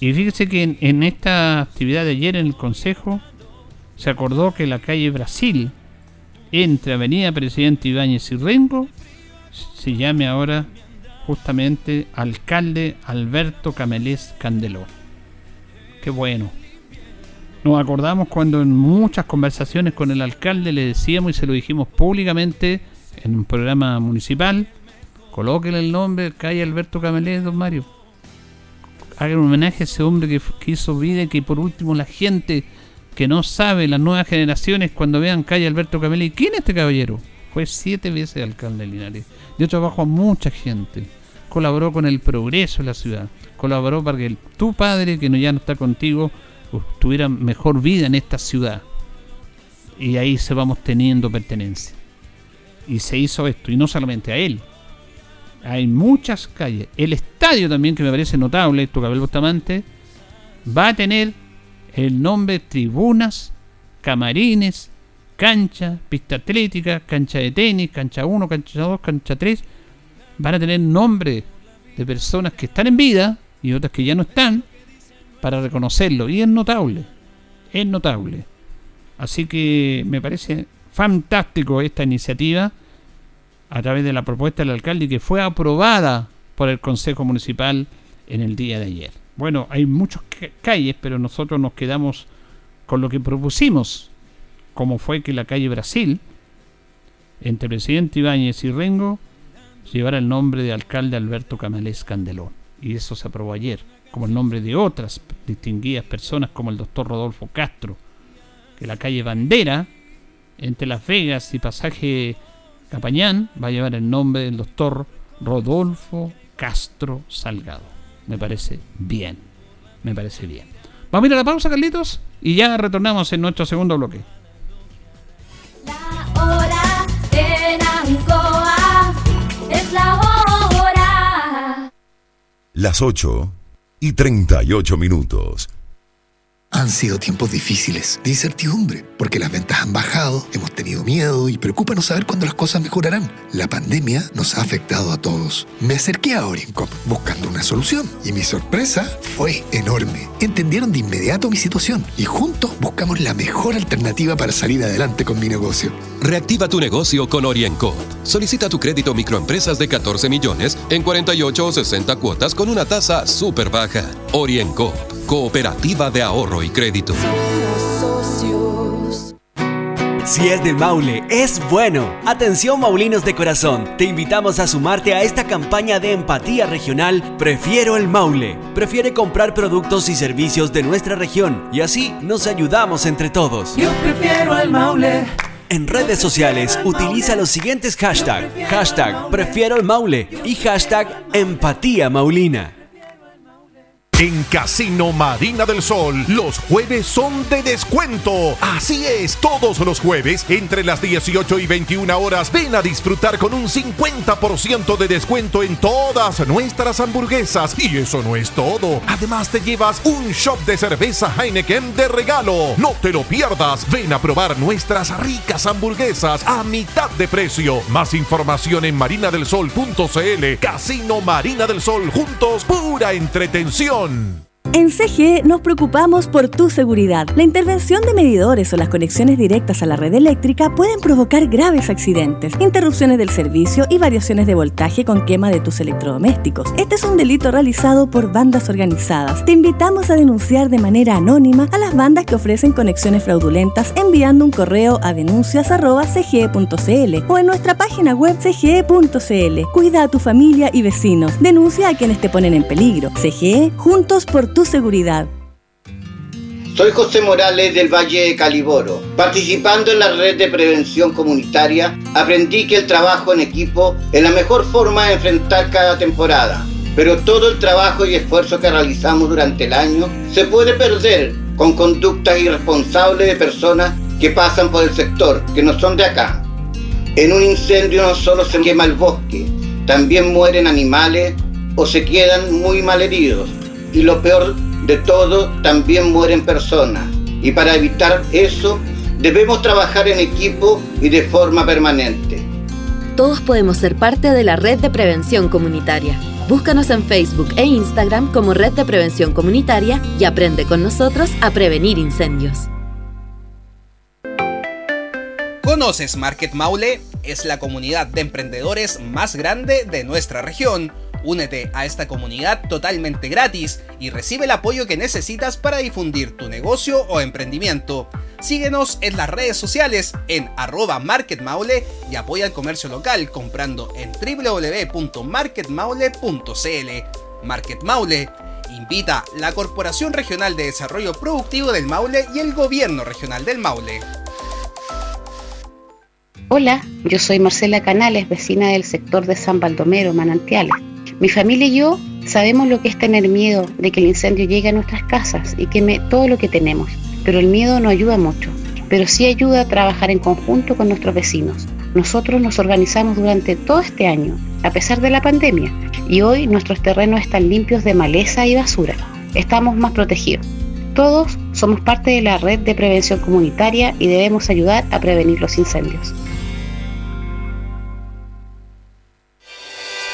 Y fíjese que en, esta actividad de ayer en el Consejo se acordó que la calle Brasil, entre Avenida Presidente Ibáñez y Rengo, se llame ahora justamente alcalde Alberto Camelés Candeló. Qué bueno. Nos acordamos cuando en muchas conversaciones con el alcalde le decíamos y se lo dijimos públicamente en un programa municipal, colóquele el nombre, calle Alberto Camelés, don Mario. Hagan un homenaje a ese hombre que, hizo vida y que por último la gente que no sabe, las nuevas generaciones, cuando vean calle Alberto Camelés, ¿quién es este caballero? Fue siete veces alcalde de Linares. Dio trabajo a mucha gente. Colaboró con el progreso de la ciudad. Colaboró para que tu padre, que no ya no está contigo, tuviera mejor vida en esta ciudad. Y ahí se vamos teniendo pertenencia. Y se hizo esto. Y no solamente a él. Hay muchas calles. El estadio también, que me parece notable, Cabel Bustamante, va a tener El nombre tribunas, camarines, cancha, pista atlética, cancha de tenis, cancha 1, cancha 2, cancha 3, van a tener nombre de personas que están en vida y otras que ya no están para reconocerlo. Y es notable, es notable. Así que me parece fantástico esta iniciativa a través de la propuesta del alcalde que fue aprobada por el Consejo Municipal en el día de ayer. Bueno, hay muchas calles, pero nosotros nos quedamos con lo que propusimos, como fue que la calle Brasil, entre Presidente Ibáñez y Rengo, llevara el nombre de alcalde Alberto Camalés Candelón. Y eso se aprobó ayer, como el nombre de otras distinguidas personas como el doctor Rodolfo Castro, que la calle Bandera, entre Las Vegas y Pasaje Capañán, va a llevar el nombre del doctor Rodolfo Castro Salgado. Me parece bien, me parece bien. Vamos a ir a la pausa, Carlitos, y ya retornamos en nuestro segundo bloque. La hora en Ancoa es la hora. Las 8 y 38 minutos. Han sido tiempos difíciles, de incertidumbre, porque las ventas han bajado, hemos tenido miedo y preocupa no saber cuándo las cosas mejorarán. La pandemia nos ha afectado a todos. Me acerqué a Orincop buscando una solución y mi sorpresa fue enorme. Entendieron de inmediato mi situación y juntos buscamos la mejor alternativa para salir adelante con mi negocio. Reactiva tu negocio con Orienco. Solicita tu crédito microempresas de 14 millones en 48 o 60 cuotas con una tasa súper baja. Orienco, cooperativa de ahorro y crédito. Si es del Maule, es bueno. Atención Maulinos de corazón, te invitamos a sumarte a esta campaña de empatía regional Prefiero el Maule. Prefiere comprar productos y servicios de nuestra región y así nos ayudamos entre todos. Yo prefiero el Maule. En redes sociales utiliza los siguientes hashtags. Hashtag Prefiero el Maule y hashtag Empatía Maulina. En Casino Marina del Sol, los jueves son de descuento. Así es, todos los jueves, entre las 18 y 21 horas, ven a disfrutar con un 50% de descuento en todas nuestras hamburguesas. Y eso no es todo. Además, te llevas un shop de cerveza Heineken de regalo. No te lo pierdas. Ven a probar nuestras ricas hamburguesas a mitad de precio. Más información en marinadelsol.cl. Casino Marina del Sol, juntos, pura entretención. León. En CGE nos preocupamos por tu seguridad. La intervención de medidores o las conexiones directas a la red eléctrica pueden provocar graves accidentes, interrupciones del servicio y variaciones de voltaje con quema de tus electrodomésticos. Este es un delito realizado por bandas organizadas. Te invitamos a denunciar de manera anónima a las bandas que ofrecen conexiones fraudulentas enviando un correo a denuncias.cge.cl o en nuestra página web cge.cl. Cuida a tu familia y vecinos. Denuncia a quienes te ponen en peligro. CGE, juntos por tu seguridad. Soy José Morales del Valle de Caliboro. Participando en la red de prevención comunitaria, aprendí que el trabajo en equipo es la mejor forma de enfrentar cada temporada. Pero todo el trabajo y esfuerzo que realizamos durante el año se puede perder con conductas irresponsables de personas que pasan por el sector, que no son de acá. En un incendio no solo se quema el bosque, también mueren animales o se quedan muy mal heridos. Y lo peor de todo, también mueren personas. Y para evitar eso, debemos trabajar en equipo y de forma permanente. Todos podemos ser parte de la red de prevención comunitaria. Búscanos en Facebook e Instagram como Red de Prevención Comunitaria y aprende con nosotros a prevenir incendios. ¿Conoces Market Maule? Es la comunidad de emprendedores más grande de nuestra región. Únete a esta comunidad totalmente gratis y recibe el apoyo que necesitas para difundir tu negocio o emprendimiento. Síguenos en las redes sociales en arroba marketmaule y apoya el comercio local comprando en www.marketmaule.cl. Market Maule invita la Corporación Regional de Desarrollo Productivo del Maule y el Gobierno Regional del Maule. Hola, yo soy Marcela Canales, vecina del sector de San Baldomero, Manantiales. Mi familia y yo sabemos lo que es tener miedo de que el incendio llegue a nuestras casas y queme todo lo que tenemos, pero el miedo no ayuda mucho, pero sí ayuda a trabajar en conjunto con nuestros vecinos. Nosotros nos organizamos durante todo este año, a pesar de la pandemia, y hoy nuestros terrenos están limpios de maleza y basura. Estamos más protegidos. Todos Somos parte de la red de prevención comunitaria y debemos ayudar a prevenir los incendios.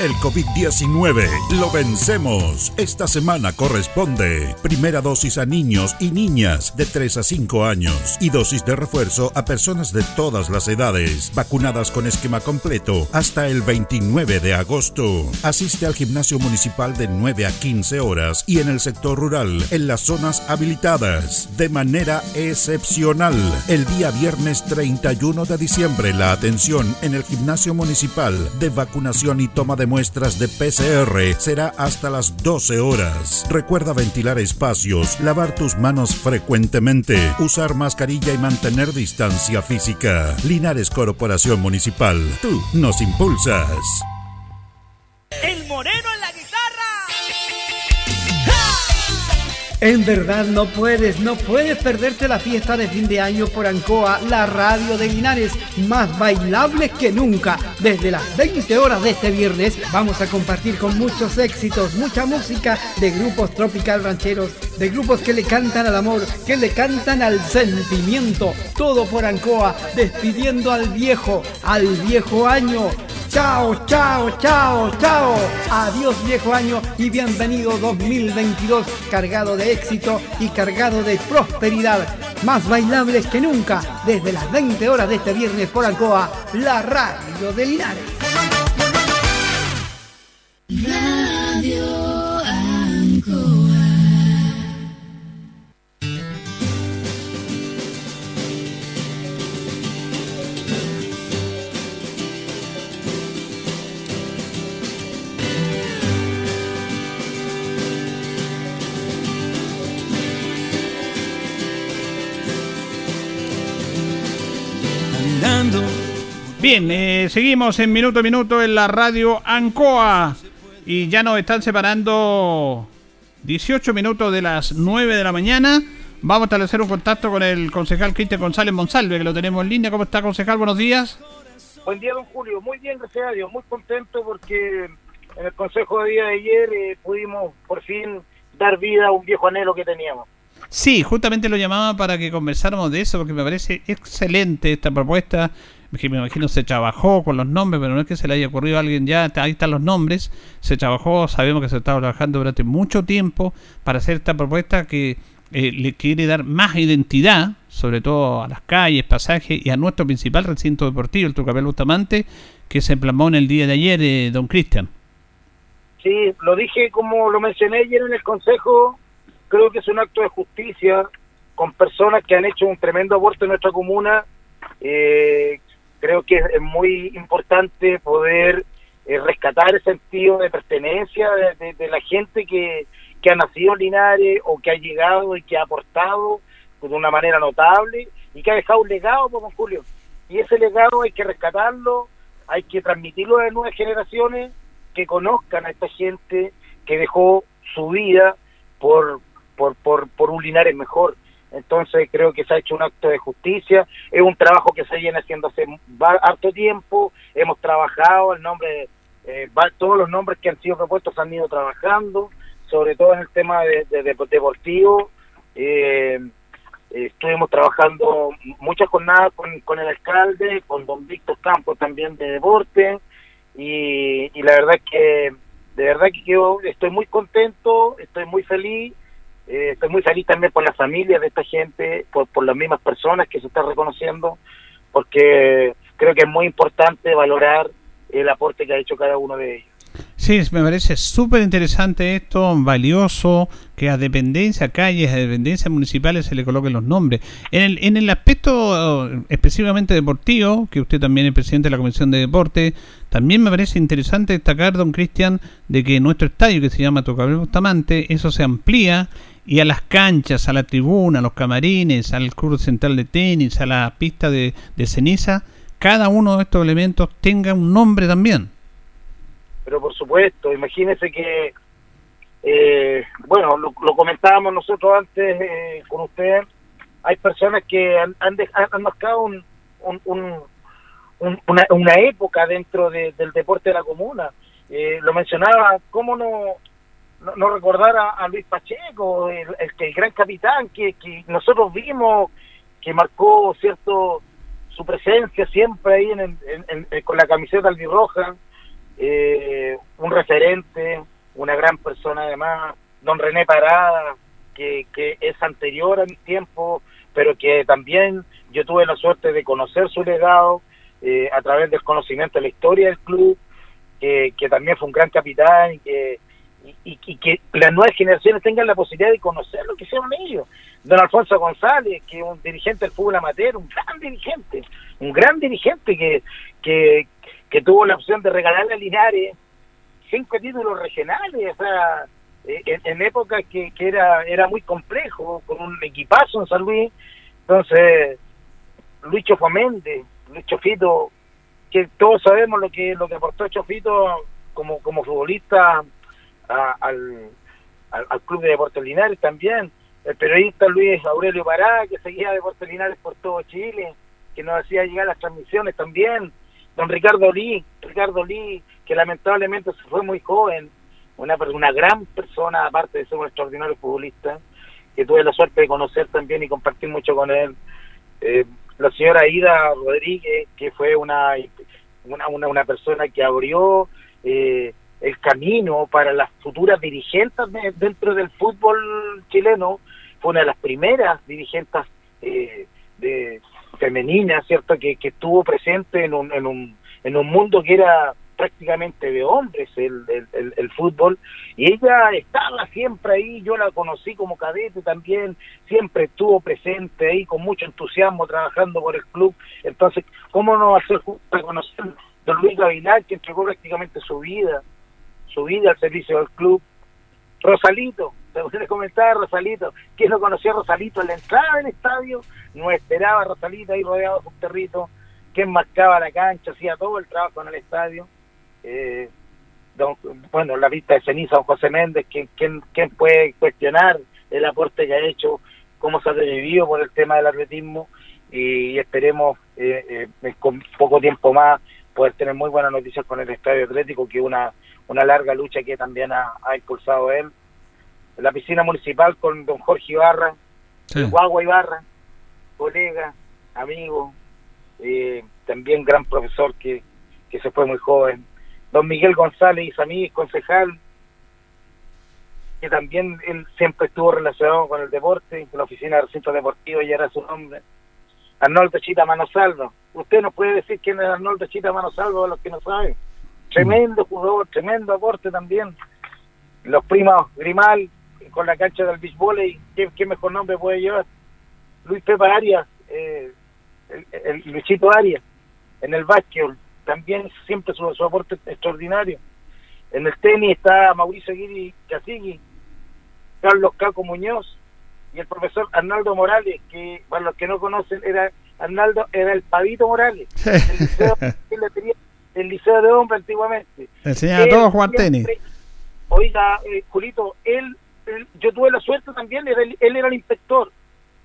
El COVID-19 lo vencemos. Esta semana corresponde primera dosis a niños y niñas de 3 a 5 años y dosis de refuerzo a personas de todas las edades, vacunadas con esquema completo hasta el 29 de agosto. Asiste al gimnasio municipal de 9 a 15 horas y en el sector rural, en las zonas habilitadas, de manera excepcional. El día viernes 31 de diciembre, la atención en el gimnasio municipal de vacunación y toma de muestras de PCR será hasta las 12 horas. Recuerda ventilar espacios, lavar tus manos frecuentemente, usar mascarilla y mantener distancia física. Linares Corporación Municipal, tú nos impulsas. En verdad no puedes, no puedes perderte la fiesta de fin de año por Ancoa, la radio de Linares, más bailables que nunca. Desde las 20 horas de este viernes vamos a compartir con muchos éxitos, mucha música de grupos tropical rancheros, de grupos que le cantan al amor, que le cantan al sentimiento. Todo por Ancoa, despidiendo al viejo, al viejo año. Chao, chao, chao, chao. Adiós viejo año y bienvenido 2022 cargado de éxito y cargado de prosperidad. Más bailables que nunca desde las 20 horas de este viernes por Alcoa, la radio de Linares. Radio Bien, eh, seguimos en minuto a minuto en la radio Ancoa. Y ya nos están separando 18 minutos de las 9 de la mañana. Vamos a establecer un contacto con el concejal Cristian González Monsalve, que lo tenemos en línea. ¿Cómo está, concejal? Buenos días. Buen día, don Julio. Muy bien, gracias a Dios. Muy contento porque en el consejo de día de ayer eh, pudimos por fin dar vida a un viejo anhelo que teníamos. Sí, justamente lo llamaba para que conversáramos de eso, porque me parece excelente esta propuesta. Me imagino se trabajó con los nombres, pero no es que se le haya ocurrido a alguien ya, ahí están los nombres. Se trabajó, sabemos que se estaba trabajando durante mucho tiempo para hacer esta propuesta que eh, le quiere dar más identidad, sobre todo a las calles, pasajes y a nuestro principal recinto deportivo, el Tucapel Bustamante, que se plasmó en el día de ayer, eh, don Cristian. Sí, lo dije como lo mencioné ayer en el consejo, creo que es un acto de justicia con personas que han hecho un tremendo aporte en nuestra comuna. Eh, creo que es muy importante poder eh, rescatar el sentido de pertenencia de, de- la gente que, que ha nacido en Linares o que ha llegado y que ha aportado de una manera notable y que ha dejado un legado, pues, don Julio. Y ese legado hay que rescatarlo, hay que transmitirlo a las nuevas generaciones que conozcan a esta gente que dejó su vida por, por, por, por un Linares mejor. Entonces creo que se ha hecho un acto de justicia, es un trabajo que se viene haciendo hace harto tiempo, hemos trabajado, el nombre, eh, todos los nombres que han sido propuestos han ido trabajando, sobre todo en el tema de, de- de- deportivo, eh, estuvimos trabajando muchas jornadas con, el alcalde, con don Víctor Campos también de deporte, y, y la verdad que de verdad que quedo- estoy muy contento, estoy muy feliz, eh, estoy muy feliz también por la familia de esta gente, por, por las mismas personas que se están reconociendo, porque creo que es muy importante valorar el aporte que ha hecho cada uno de ellos. Sí, me parece súper interesante esto, valioso, que a dependencia, calles, a dependencias municipales se le coloquen los nombres. En el, en el aspecto eh, específicamente deportivo, que usted también es presidente de la Comisión de Deporte, también me parece interesante destacar, don Cristian, de que nuestro estadio, que se llama Tocabel Bustamante, eso se amplía y a las canchas, a la tribuna, a los camarines, al club central de tenis, a la pista de ceniza, cada uno de estos elementos tenga un nombre también. Pero por supuesto, imagínese que, eh, bueno, lo, lo comentábamos nosotros antes eh, con usted, hay personas que han, han, dej- han marcado un, un- un- un- una, una época dentro de- del deporte de la comuna. Eh, lo mencionaba, ¿cómo no, no, no recordar a, Luis Pacheco, el, el, el gran capitán que, que nosotros vimos, que marcó cierto su presencia siempre ahí en, el- en- con la camiseta albirroja, eh, un referente, una gran persona además, don René Parada, que, es anterior a mis tiempos, pero que también yo tuve la suerte de conocer su legado eh, a través del conocimiento de la historia del club, que, también fue un gran capitán y que, las nuevas generaciones tengan la posibilidad de conocer lo que hicieron ellos. Don Alfonso González, que es un dirigente del fútbol amateur, un gran dirigente, un gran dirigente que, que tuvo la opción de regalarle a Linares cinco títulos regionales, o sea, eh, en, en épocas que, que era, era muy complejo, con un equipazo en San Luis. Entonces, Luis Chofaméndez, Luis Chofito, que todos sabemos lo que lo que aportó Chofito como, como futbolista al, al, al Club de Deportes Linares también. El periodista Luis Aurelio Pará, que seguía Deportes Linares por todo Chile, que nos hacía llegar las transmisiones también. Don Ricardo Lee, Ricardo Lee, que lamentablemente se fue muy joven, una, una gran persona, aparte de ser un extraordinario futbolista, que tuve la suerte de conocer también y compartir mucho con él. Eh, la señora Ida Rodríguez, que fue una, una, una, una persona que abrió eh, el camino para las futuras dirigentes de- dentro del fútbol chileno, fue una de las primeras dirigentes eh, de femenina, ¿cierto? Que, que estuvo presente en un, en, un, en un mundo que era prácticamente de hombres el, el, el- fútbol y ella estaba siempre ahí, yo la conocí como cadete también, siempre estuvo presente ahí con mucho entusiasmo trabajando por el club, entonces, ¿cómo no hacer reconocer don Luis Gavilar que entregó prácticamente su vida, su vida al servicio del club? Rosalito, te comentaba Rosalito, ¿quién no conocía a Rosalito en la entrada del estadio? No esperaba a Rosalito ahí rodeado de sus perritos, quien marcaba la cancha, hacía todo el trabajo en el estadio. Eh, don- bueno, la vista de ceniza, don José Méndez, ¿quién, quién, quién puede cuestionar el aporte que ha hecho, cómo se ha revivido por el tema del atletismo? Y esperemos eh, eh, con poco tiempo más poder tener muy buenas noticias con el Estadio Atlético, que una, una larga lucha que también ha impulsado él. La piscina municipal con don Jorge Ibarra, Guagua Ibarra, colega, amigo, eh, también gran profesor que, que se fue muy joven. Don Miguel González Isamí, concejal, que también él siempre estuvo relacionado con el deporte, con la oficina de recinto deportivo, ya era su nombre. Arnoldo Chita Manosalvo. Usted nos puede decir quién es Arnoldo Chita Manosalvo a los que no saben. Tremendo jugador, tremendo aporte también. Los primos Grimal, con la cancha del beach volley, ¿qué, qué mejor nombre puede llevar? Luis Pepa Arias, eh, el, el Luisito Arias, en el básquetbol, también siempre su, su aporte extraordinario. En el tenis está Mauricio Guiri Casigui, Carlos Caco Muñoz y el profesor Arnaldo Morales, que para los que no conocen, era Arnaldo era el Pavito Morales, del liceo, el liceo de hombre antiguamente. Enseñaba a todos siempre- tenis. Oiga, eh, Julito, él- yo tuve la suerte también, era el- él era el inspector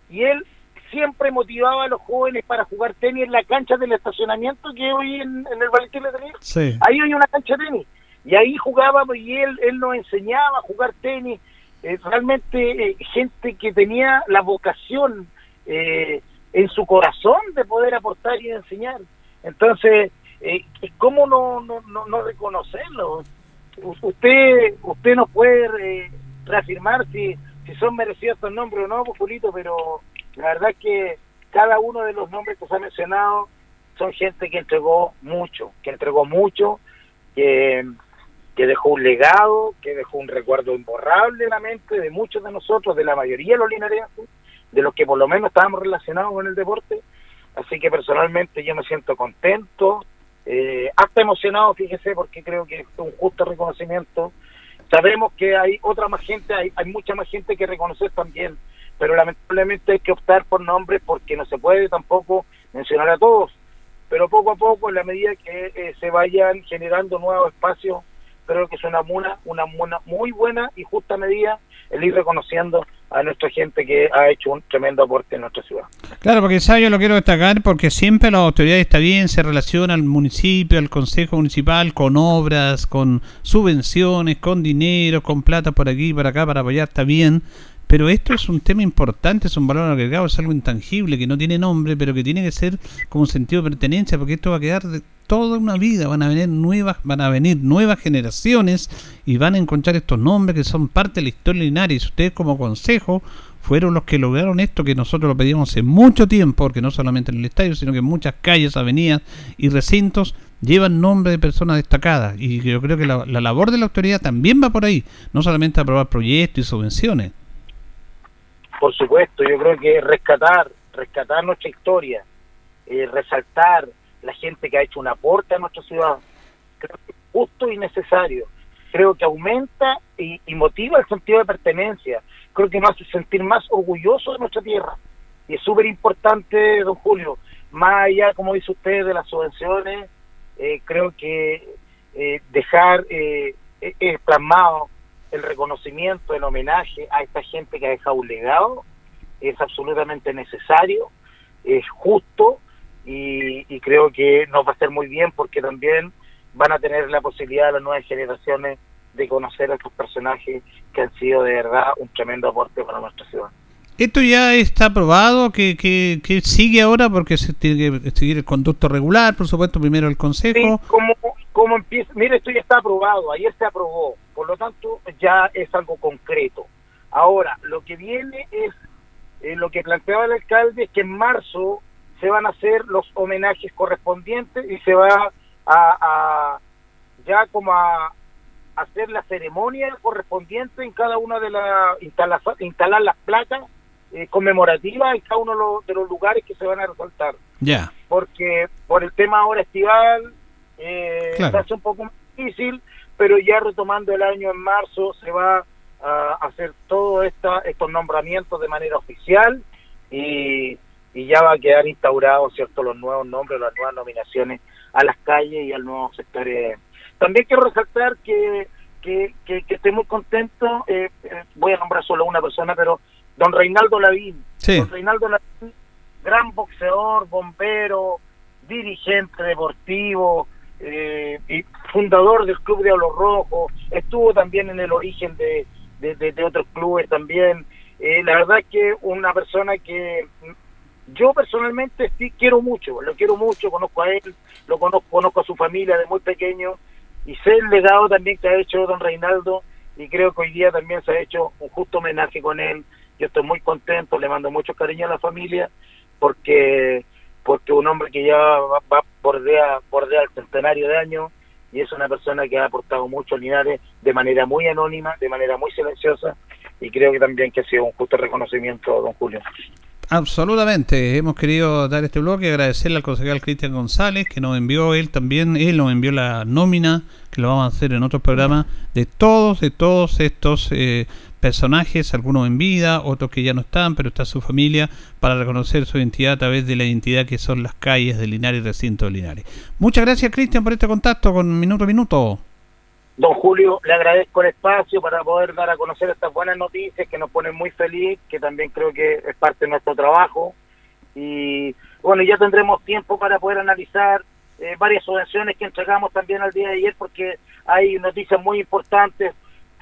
y él siempre motivaba a los jóvenes para jugar tenis en la cancha del estacionamiento que hoy en, en el Valentín Letelier. Sí. Ahí hay una cancha de tenis. Y ahí jugábamos y él, él nos enseñaba a jugar tenis. Eh, realmente eh, gente que tenía la vocación eh, en su corazón de poder aportar y enseñar. Entonces, eh, ¿cómo no, no, no, no reconocerlo? U- Usted usted no puede eh, reafirmar si, son merecidos estos nombres o no, pues, pero la verdad es que cada uno de los nombres que se ha mencionado son gente que entregó mucho, que entregó mucho, que, que dejó un legado, que dejó un recuerdo imborrable en la mente de muchos de nosotros, de la mayoría de los linarenses, de los que por lo menos estábamos relacionados con el deporte. Así que personalmente yo me siento contento, eh, hasta emocionado, fíjese, porque creo que es un justo reconocimiento. Sabemos que hay otra más gente, hay, hay mucha más gente que reconocer también, pero lamentablemente hay que optar por nombres porque no se puede tampoco mencionar a todos. Pero poco a poco, en la medida que eh, se vayan generando nuevos espacios, creo que es una, una, una, una muy buena y justa medida el ir reconociendo a nuestra gente que ha hecho un tremendo aporte en nuestra ciudad. Claro, porque ¿sabe? yo lo quiero destacar porque siempre la autoridad está bien, se relaciona al municipio, al consejo municipal con obras, con subvenciones, con dinero, con plata por aquí, por acá, para apoyar, está bien. Pero esto es un tema importante, es un valor agregado, es algo intangible, que no tiene nombre, pero que tiene que ser como sentido de pertenencia, porque esto va a quedar toda una vida, van a venir nuevas, van a venir nuevas generaciones y van a encontrar estos nombres que son parte de la historia Linares. Ustedes como consejo fueron los que lograron esto que nosotros lo pedimos hace mucho tiempo, porque no solamente en el estadio, sino que en muchas calles, avenidas y recintos llevan nombre de personas destacadas. Y yo creo que la, la labor de la autoridad también va por ahí, no solamente aprobar proyectos y subvenciones por supuesto, yo creo que rescatar, rescatar nuestra historia, eh, resaltar la gente que ha hecho un aporte a nuestra ciudad, creo que es justo y necesario. Creo que aumenta y, motiva el sentido de pertenencia. Creo que nos hace sentir más orgullosos de nuestra tierra. Y es súper importante, don Julio, más allá, como dice usted, de las subvenciones, eh, creo que eh, dejar eh, plasmado el reconocimiento, el homenaje a esta gente que ha dejado un legado es absolutamente necesario, es justo y, creo que nos va a hacer muy bien porque también van a tener la posibilidad las nuevas generaciones de conocer a estos personajes que han sido de verdad un tremendo aporte para nuestra ciudad. ¿Esto ya está aprobado? ¿Que, que, sigue ahora? Porque se tiene que seguir el conducto regular, por supuesto, primero el Consejo. como, como empieza, mire, esto ya está aprobado, ayer se aprobó, por lo tanto ya es algo concreto. Ahora, lo que viene es eh, lo que planteaba el alcalde, es que en marzo se van a hacer los homenajes correspondientes y se va a, ya como a hacer la ceremonia correspondiente en cada una de las instalar, instalar las placas eh, conmemorativas en cada uno de los, lugares que se van a resaltar. Ya. Porque por el tema ahora estival eh, se hace un poco más difícil, pero ya retomando el año en marzo se va a hacer todos estos nombramientos de manera oficial y, ya va a quedar instaurado cierto los nuevos nombres, las nuevas nominaciones a las calles y al nuevo sector. También quiero resaltar que, que, que, estoy muy contento, eh, eh, voy a nombrar solo una persona, pero don Reinaldo Lavín. Don Reinaldo Lavín, gran boxeador, bombero, dirigente deportivo, eh, y fundador del Club de Oro Rojo, estuvo también en el origen de, de, otros clubes también. Eh, la verdad que una persona que yo personalmente sí quiero mucho, lo quiero mucho, conozco a él, lo conozco, conozco a su familia de muy pequeño y sé el legado también que ha hecho don Reinaldo y creo que hoy día también se ha hecho un justo homenaje con él. Yo estoy muy contento, le mando mucho cariño a la familia porque porque un hombre que ya va, va bordea, bordea el centenario de años y es una persona que ha aportado mucho a Linares de manera muy anónima, de manera muy silenciosa y creo que también que ha sido un justo reconocimiento, don Julio. Absolutamente, hemos querido dar este bloque, agradecerle al concejal Cristian González que nos envió él también, él nos envió la nómina, que lo vamos a hacer en otros programas, de todos, de todos estos eh, personajes, algunos en vida, otros que ya no están, pero está su familia, para reconocer su identidad a través de la identidad que son las calles de Linares y recinto de Linares. Muchas gracias, Cristian, por este contacto con Minuto a Minuto. Don Julio, le agradezco el espacio para poder dar a conocer estas buenas noticias que nos ponen muy feliz, que también creo que es parte de nuestro trabajo. Y bueno, ya tendremos tiempo para poder analizar eh, varias subvenciones que entregamos también al día de ayer, porque hay noticias muy importantes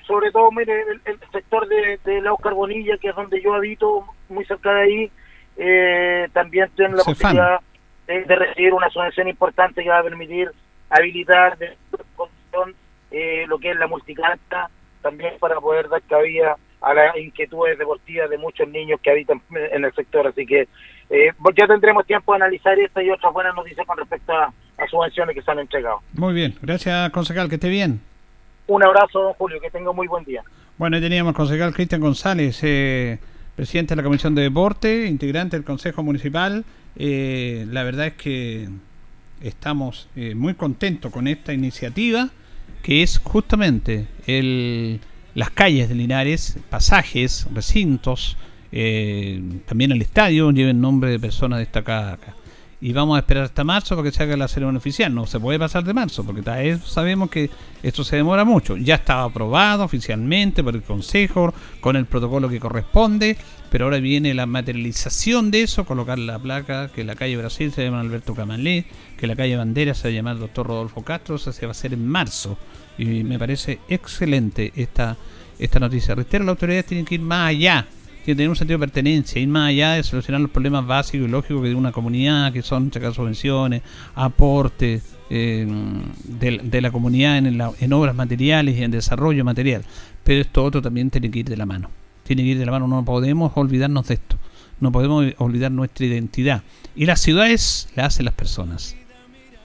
sobre todo, mire, el, sector de, la Oscar Bonilla, que es donde yo habito, muy cerca de ahí, eh, también tiene la posibilidad de, recibir una subvención importante que va a permitir habilitar de condición eh, lo que es la multicarta, también para poder dar cabida a las inquietudes deportivas de muchos niños que habitan en el sector. Así que eh, ya tendremos tiempo de analizar esta y otras buenas noticias con respecto a, a subvenciones que se han entregado. Muy bien, gracias concejal, que esté bien. Un abrazo, don Julio, que tenga muy buen día. Bueno, ahí teníamos al concejal Cristian González, eh, presidente de la Comisión de Deporte, integrante del Consejo Municipal. Eh, la verdad es que estamos eh, muy contentos con esta iniciativa, que es justamente el, las calles de Linares, pasajes, recintos, también el estadio lleven nombre de personas destacadas acá. Y vamos a esperar hasta marzo para que se haga la ceremonia oficial. No se puede pasar de marzo, porque sabemos que esto se demora mucho. Ya estaba aprobado oficialmente por el Consejo, con el protocolo que corresponde, pero ahora viene la materialización de eso, colocar la placa, que la calle Brasil se llama Alberto Camalé, que la calle Bandera se va a llamar Doctor Rodolfo Castro, eso se va a hacer en marzo. Y me parece excelente esta, esta noticia. Reitero, las autoridades tienen que ir más allá que tener un sentido de pertenencia, ir más allá de solucionar los problemas básicos y lógicos que de una comunidad, que son sacar subvenciones, aportes eh, de, la comunidad en, en obras materiales y en desarrollo material. Pero esto otro también tiene que ir de la mano. Tiene que ir de la mano, no podemos olvidarnos de esto. No podemos olvidar nuestra identidad. Y las ciudades las hacen las personas.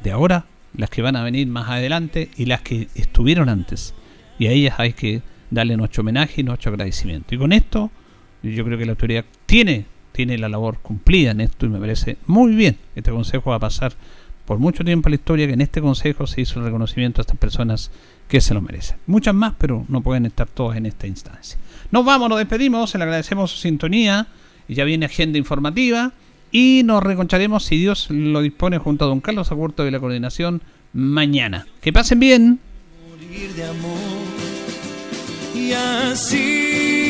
De ahora, las que van a venir más adelante y las que estuvieron antes. Y a ellas hay que darle nuestro homenaje y nuestro agradecimiento. Y con esto yo creo que la autoridad tiene, tiene la labor cumplida en esto y me parece muy bien. Este consejo va a pasar por mucho tiempo en la historia que en este consejo se hizo el reconocimiento a estas personas que se lo merecen. Muchas más, pero no pueden estar todas en esta instancia. Nos vamos, nos despedimos, le agradecemos su sintonía y ya viene agenda informativa y nos reconcharemos si Dios lo dispone junto a don Carlos Agurto de la coordinación mañana. Que pasen bien. Y así